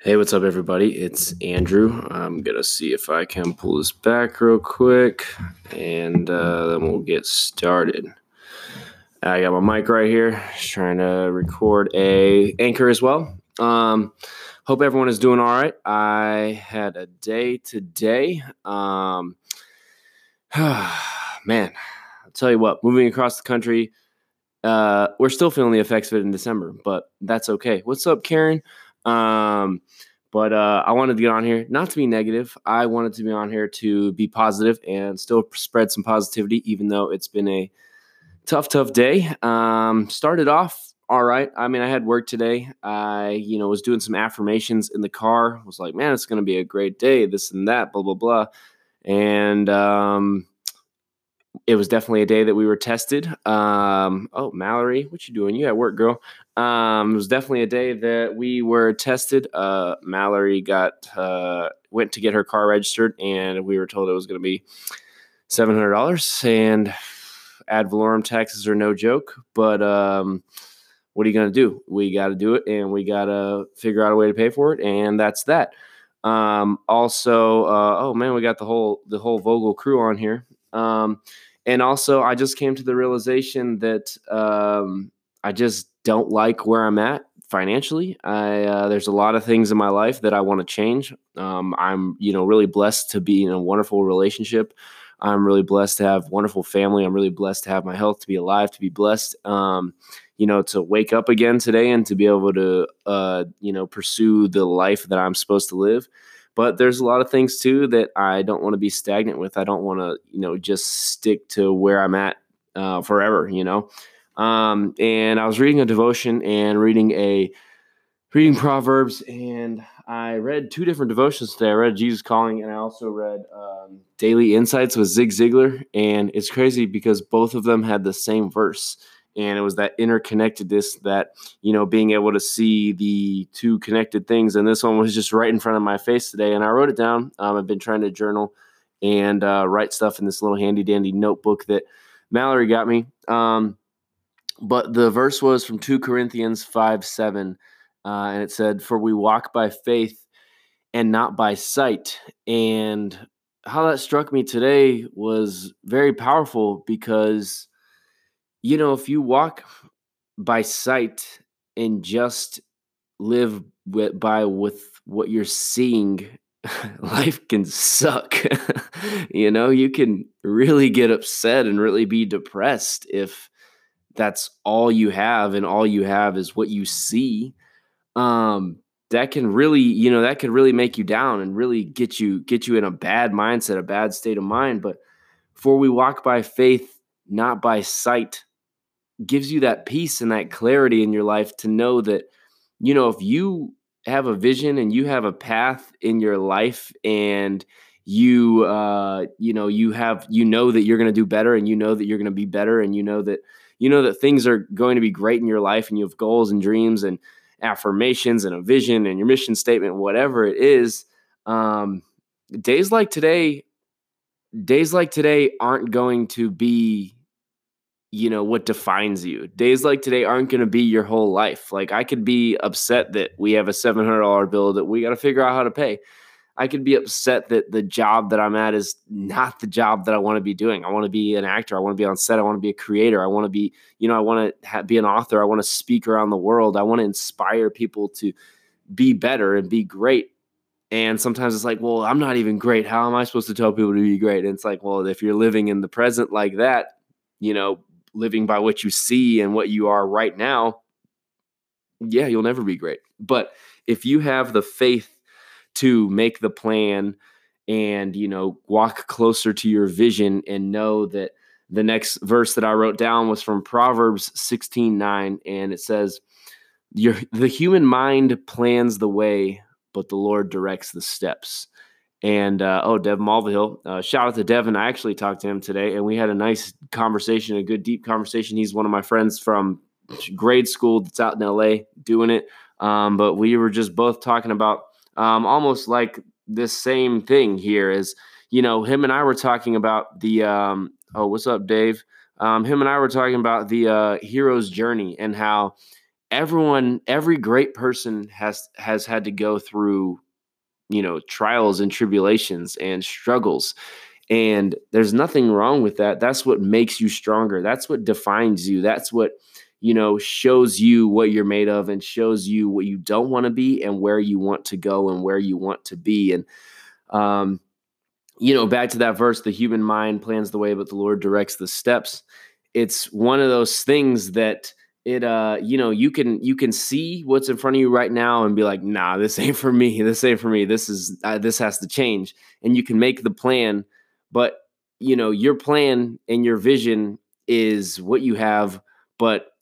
Hey, what's up, everybody? It's Andrew. I'm gonna see if I can pull this back real quick, and uh, then we'll get started. I got my mic right here, just trying to record a anchor as well. Um, hope everyone is doing all right. I had a day today. Um, man, I'll tell you what, moving across the country, uh, we're still feeling the effects of it in December, but that's okay. What's up, Karen? Um, but uh, I wanted to get on here not to be negative. I wanted to be on here to be positive and still spread some positivity, even though it's been a tough, tough day. Um, started off all right. I mean, I had work today. I, you know, was doing some affirmations in the car. Was like, man, it's going to be a great day. This and that, blah blah blah. And um, it was definitely a day that we were tested. Um, oh, Mallory, what you doing? You at work, girl? Um, it was definitely a day that we were tested. Uh, Mallory got uh, went to get her car registered, and we were told it was going to be seven hundred dollars. And ad valorem taxes are no joke, but um, what are you going to do? We got to do it, and we got to figure out a way to pay for it, and that's that. Um, also, uh, oh man, we got the whole the whole Vogel crew on here. Um, and also, I just came to the realization that um, I just don't like where I'm at financially. I uh, there's a lot of things in my life that I want to change. Um, I'm you know really blessed to be in a wonderful relationship. I'm really blessed to have wonderful family. I'm really blessed to have my health, to be alive, to be blessed. Um, you know, to wake up again today and to be able to uh, you know pursue the life that I'm supposed to live. But there's a lot of things too that I don't want to be stagnant with. I don't want to, you know, just stick to where I'm at uh, forever, you know. Um, and I was reading a devotion and reading a reading Proverbs, and I read two different devotions today. I read Jesus Calling, and I also read um, Daily Insights with Zig Ziglar. And it's crazy because both of them had the same verse and it was that interconnectedness that you know being able to see the two connected things. And this one was just right in front of my face today and i wrote it down. Um, i've been trying to journal and uh, write stuff in this little handy dandy notebook that mallory got me. Um, but the verse was from 2 corinthians 5 7 uh, and it said for we walk by faith and not by sight. And how that struck me today was very powerful because you know, if you walk by sight and just live with, by with what you're seeing, life can suck. you know, you can really get upset and really be depressed if that's all you have and all you have is what you see. Um, that can really, you know, that could really make you down and really get you get you in a bad mindset, a bad state of mind. But for we walk by faith, not by sight gives you that peace and that clarity in your life to know that, you know, if you have a vision and you have a path in your life and you uh you know you have you know that you're going to do better and you know that you're going to be better and you know that you know that things are going to be great in your life and you have goals and dreams and affirmations and a vision and your mission statement whatever it is um days like today days like today aren't going to be you know what defines you. Days like today aren't going to be your whole life. Like i could be upset that we have a $700 bill that we got to figure out how to pay. I could be upset that the job that i'm at is not the job that i want to be doing. I want to be an actor. I want to be on set. I want to be a creator. I want to be you know i want to ha- be an author. I want to speak around the world. I want to inspire people to be better and be great. And sometimes it's like well i'm not even great. How am i supposed to tell people to be great? And it's like well if you're living in the present like that you know living by what you see and what you are right now, yeah, you'll never be great. But if you have the faith to make the plan and, you know, walk closer to your vision and know that the next verse that I wrote down was from Proverbs 16 9, and it says, your, The human mind plans the way, but the Lord directs the steps. And uh, oh, Dev Mulvihill, uh, shout out to Devin. I actually talked to him today, and we had a nice conversation, a good deep conversation. He's one of my friends from grade school that's out in LA doing it. Um, but we were just both talking about um, almost like this same thing here. Is you know, him and I were talking about the um, oh, what's up, Dave? Um, him and I were talking about the uh, hero's journey and how everyone, every great person has has had to go through, you know, trials and tribulations and struggles. And there's nothing wrong with that. That's what makes you stronger. That's what defines you. That's what, you know, shows you what you're made of and shows you what you don't want to be and where you want to go and where you want to be. And, um, you know, back to that verse, the human mind plans the way, but the Lord directs the steps. It's one of those things that it uh you know you can you can see what's in front of you right now and be like nah this ain't for me. This ain't for me. This is uh, this has to change. And you can make the plan but you know your plan and your vision is what you have but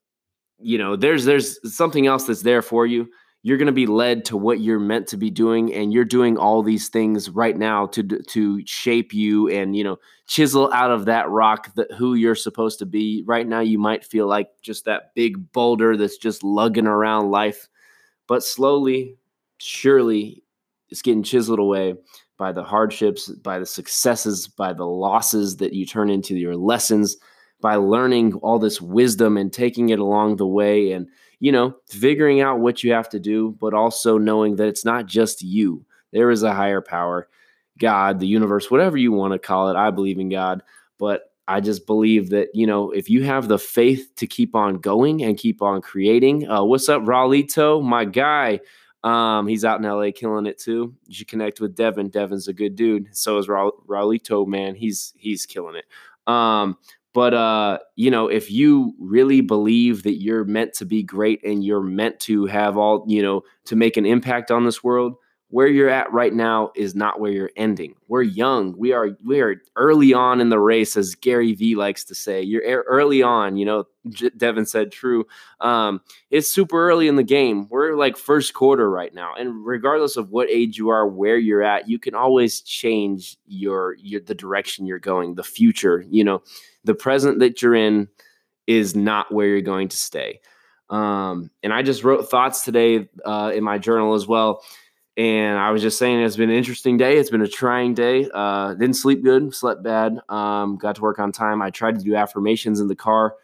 you know there's there's something else that's there for you you're going to be led to what you're meant to be doing and you're doing all these things right now to to shape you and you know chisel out of that rock that who you're supposed to be. Right now you might feel like just that big boulder that's just lugging around life but slowly surely it's getting chiseled away by the hardships by the successes by the losses that you turn into your lessons by learning all this wisdom and taking it along the way and you know, figuring out what you have to do, but also knowing that it's not just you. There is a higher power, God, the universe, whatever you want to call it. I believe in God, but I just believe that, you know, if you have the faith to keep on going and keep on creating, uh, what's up, Raulito? My guy. Um, he's out in LA killing it too. You should connect with Devin. Devin's a good dude. So is Ra- Raulito, man. He's he's killing it. Um, but uh, you know, if you really believe that you're meant to be great and you're meant to have all, you know, to make an impact on this world, where you're at right now is not where you're ending. We're young. We are we are early on in the race, as Gary Vee likes to say. You're early on. You know, Devin said true. Um, it's super early in the game. We're like first quarter right now, and regardless of what age you are, where you're at, you can always change your your the direction you're going, the future. You know, the present that you're in is not where you're going to stay. Um, and I just wrote thoughts today uh, in my journal as well. And I was just saying it's been an interesting day. It's been a trying day. Uh, didn't sleep good, slept bad. Um, got to work on time. I tried to do affirmations in the car,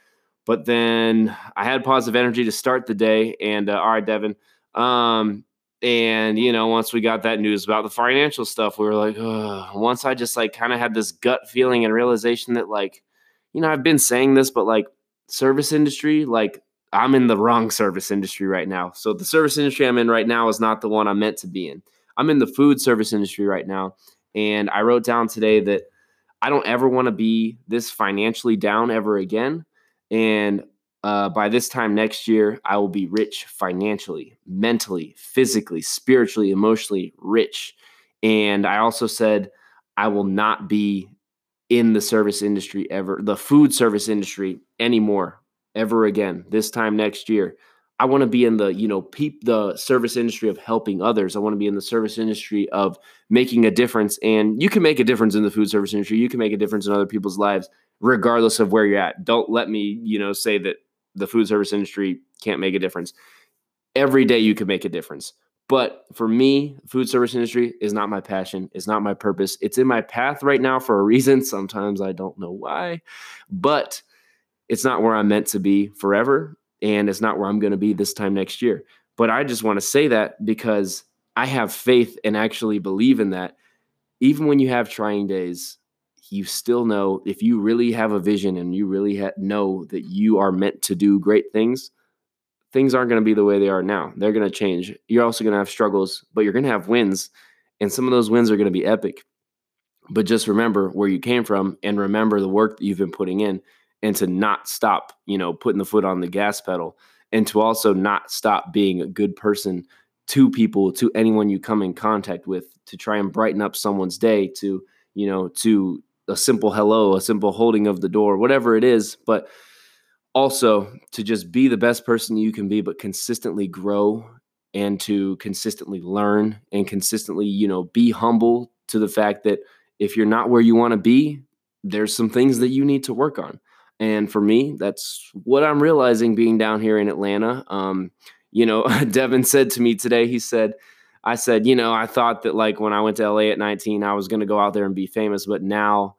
but then I had positive energy to start the day. And uh, all right, Devin. Um, and you know, once we got that news about the financial stuff, we were like, once I just like kind of had this gut feeling and realization that like you know, I've been saying this, but like service industry, like I'm in the wrong service industry right now. So the service industry I'm in right now is not the one I'm meant to be in. I'm in the food service industry right now. And I wrote down today that I don't ever want to be this financially down ever again. And uh, by this time next year, I will be rich financially, mentally, physically, spiritually, emotionally rich. And I also said, I will not be in the service industry ever, the food service industry anymore, ever again. This time next year, I want to be in the you know peep the service industry of helping others. I want to be in the service industry of making a difference. And you can make a difference in the food service industry. You can make a difference in other people's lives, regardless of where you're at. Don't let me you know say that the food service industry can't make a difference. Every day you can make a difference. But for me, food service industry is not my passion. It's not my purpose. It's in my path right now for a reason. Sometimes I don't know why, but it's not where I'm meant to be forever. And it's not where I'm going to be this time next year. But I just want to say that because I have faith and actually believe in that. Even when you have trying days, you still know if you really have a vision and you really ha- know that you are meant to do great things, things aren't going to be the way they are now. They're going to change. You're also going to have struggles, but you're going to have wins. And some of those wins are going to be epic. But just remember where you came from and remember the work that you've been putting in and to not stop, you know, putting the foot on the gas pedal and to also not stop being a good person to people, to anyone you come in contact with, to try and brighten up someone's day, to, you know, to a simple hello, a simple holding of the door, whatever it is. But also to just be the best person you can be but consistently grow and to consistently learn and consistently you know be humble to the fact that if you're not where you want to be there's some things that you need to work on and for me that's what i'm realizing being down here in atlanta um, you know devin said to me today he said i said you know i thought that like when i went to la at 19 i was going to go out there and be famous but now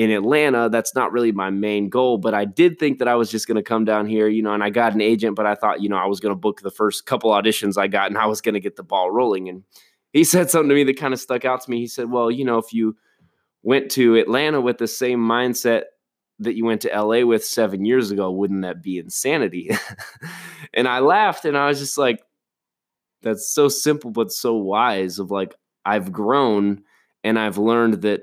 in Atlanta. That's not really my main goal, but I did think that I was just going to come down here, you know, and I got an agent, but I thought, you know, I was going to book the first couple auditions I got and I was going to get the ball rolling. And he said something to me that kind of stuck out to me. He said, well, you know, if you went to Atlanta with the same mindset that you went to LA with seven years ago, wouldn't that be insanity? and I laughed and I was just like, that's so simple, but so wise of like, I've grown and I've learned that,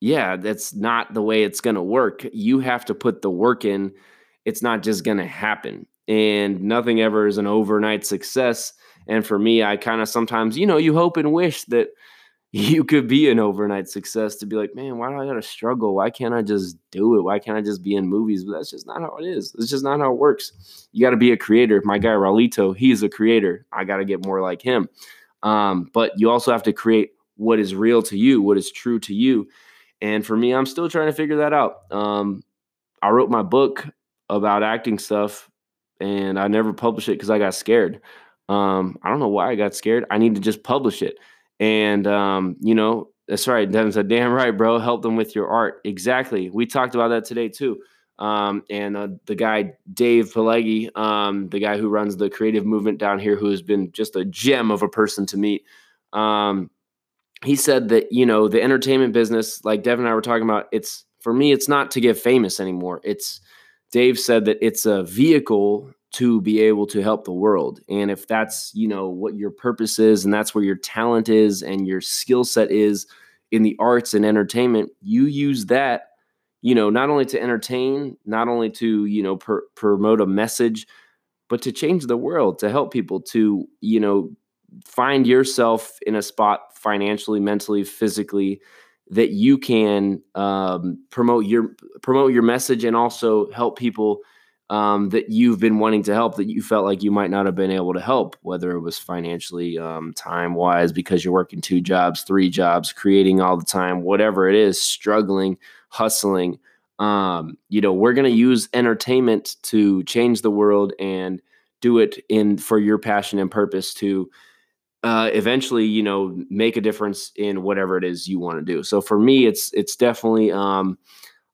yeah, that's not the way it's going to work. You have to put the work in. It's not just going to happen. And nothing ever is an overnight success. And for me, I kind of sometimes, you know, you hope and wish that you could be an overnight success to be like, man, why do I gotta struggle? Why can't I just do it? Why can't I just be in movies? But that's just not how it is. It's just not how it works. You gotta be a creator. My guy Raulito, he's a creator. I gotta get more like him. Um, but you also have to create what is real to you, what is true to you. And for me, I'm still trying to figure that out. Um, I wrote my book about acting stuff and I never published it because I got scared. Um, I don't know why I got scared. I need to just publish it. And um, you know, that's right. Devin said, "Damn right, bro. Help them with your art." Exactly. We talked about that today too. Um, and uh, the guy Dave Pelegi, um, the guy who runs the creative movement down here, who has been just a gem of a person to meet. Um, he said that you know the entertainment business, like Devin and I were talking about, it's for me, it's not to get famous anymore. It's Dave said that it's a vehicle to be able to help the world. And if that's, you know, what your purpose is and that's where your talent is and your skill set is in the arts and entertainment, you use that, you know, not only to entertain, not only to, you know, per- promote a message, but to change the world, to help people to, you know, find yourself in a spot financially, mentally, physically that you can um, promote your promote your message and also help people um, that you've been wanting to help that you felt like you might not have been able to help, whether it was financially, um, time wise, because you're working two jobs, three jobs, creating all the time, whatever it is, struggling, hustling. Um, you know, we're going to use entertainment to change the world and do it in for your passion and purpose to uh, eventually, you know, make a difference in whatever it is you want to do. So for me, it's it's definitely um,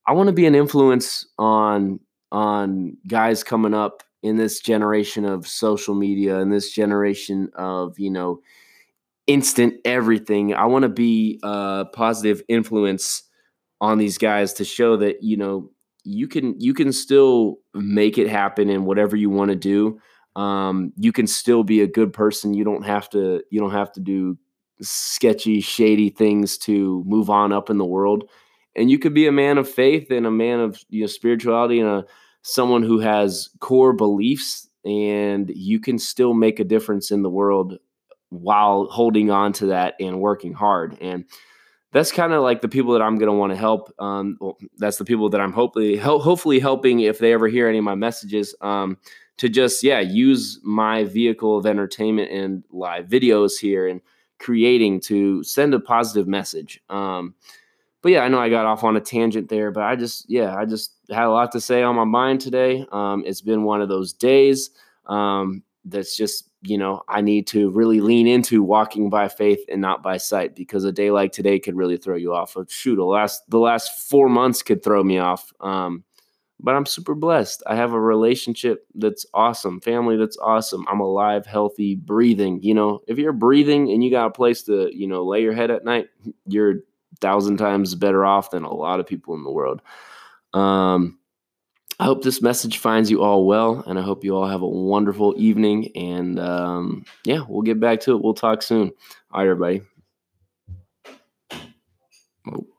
I want to be an influence on on guys coming up in this generation of social media and this generation of you know instant everything. I want to be a positive influence on these guys to show that you know you can you can still make it happen in whatever you want to do. Um, you can still be a good person. You don't have to you don't have to do sketchy shady things to move on up in the world and you could be a man of faith and a man of you know spirituality and a someone who has core beliefs and you can still make a difference in the world while holding on to that and working hard and that's kind of like the people that I'm going to want to help. Um, well, that's the people that I'm hopefully ho- hopefully helping if they ever hear any of my messages. Um, to just yeah use my vehicle of entertainment and live videos here and creating to send a positive message. Um, but yeah, I know I got off on a tangent there, but I just yeah, I just had a lot to say on my mind today. Um, it's been one of those days um, that's just you know I need to really lean into walking by faith and not by sight because a day like today could really throw you off. Shoot, the last the last four months could throw me off. Um, but I'm super blessed. I have a relationship that's awesome, family that's awesome. I'm alive, healthy, breathing. You know, if you're breathing and you got a place to, you know, lay your head at night, you're thousand times better off than a lot of people in the world. Um, I hope this message finds you all well, and I hope you all have a wonderful evening. And um, yeah, we'll get back to it. We'll talk soon. All right, everybody. Oh.